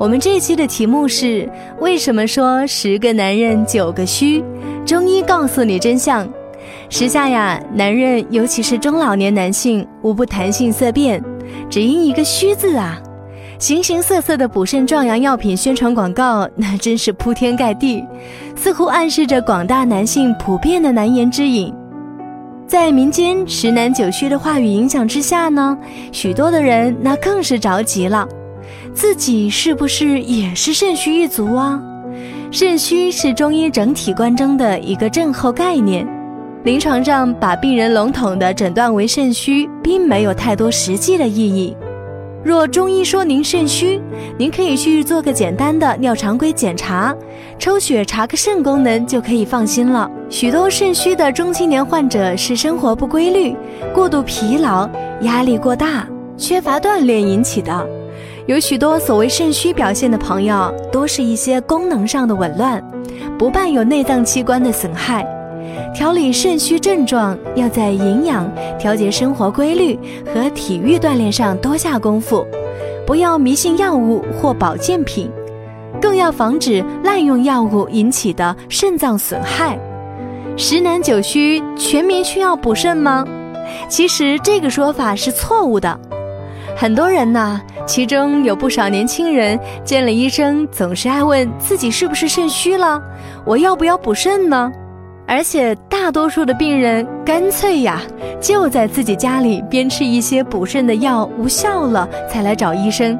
我们这期的题目是：为什么说十个男人九个虚？中医告诉你真相。时下呀，男人尤其是中老年男性，无不谈性色变，只因一个虚字啊！形形色色的补肾壮阳药品宣传广告，那真是铺天盖地，似乎暗示着广大男性普遍的难言之隐。在民间十男九虚的话语影响之下呢，许多的人那更是着急了。自己是不是也是肾虚一族啊？肾虚是中医整体观中的一个症候概念，临床上把病人笼统的诊断为肾虚，并没有太多实际的意义。若中医说您肾虚，您可以去做个简单的尿常规检查，抽血查个肾功能就可以放心了。许多肾虚的中青年患者是生活不规律、过度疲劳、压力过大、缺乏锻炼引起的。有许多所谓肾虚表现的朋友，多是一些功能上的紊乱，不伴有内脏器官的损害。调理肾虚症状，要在营养、调节生活规律和体育锻炼上多下功夫，不要迷信药物或保健品，更要防止滥用药物引起的肾脏损害。十男九虚，全民需要补肾吗？其实这个说法是错误的。很多人呢，其中有不少年轻人见了医生，总是爱问自己是不是肾虚了，我要不要补肾呢？而且大多数的病人干脆呀，就在自己家里边吃一些补肾的药无效了，才来找医生。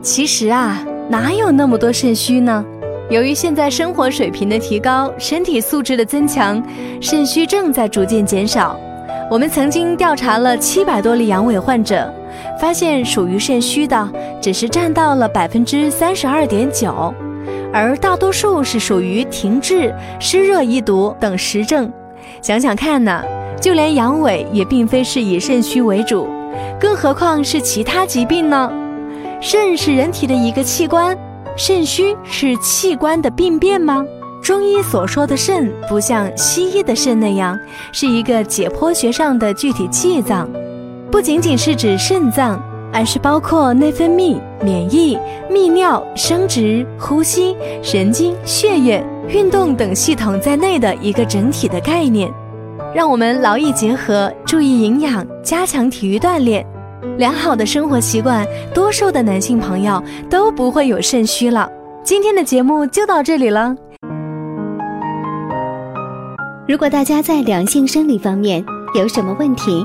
其实啊，哪有那么多肾虚呢？由于现在生活水平的提高，身体素质的增强，肾虚症在逐渐减少。我们曾经调查了七百多例阳痿患者。发现属于肾虚的只是占到了百分之三十二点九，而大多数是属于停滞、湿热易毒等实症。想想看呢，就连阳痿也并非是以肾虚为主，更何况是其他疾病呢？肾是人体的一个器官，肾虚是器官的病变吗？中医所说的肾，不像西医的肾那样是一个解剖学上的具体器脏。不仅仅是指肾脏，而是包括内分泌、免疫、泌尿、生殖、呼吸、神经、血液、运动等系统在内的一个整体的概念。让我们劳逸结合，注意营养，加强体育锻炼，良好的生活习惯，多数的男性朋友都不会有肾虚了。今天的节目就到这里了。如果大家在两性生理方面有什么问题，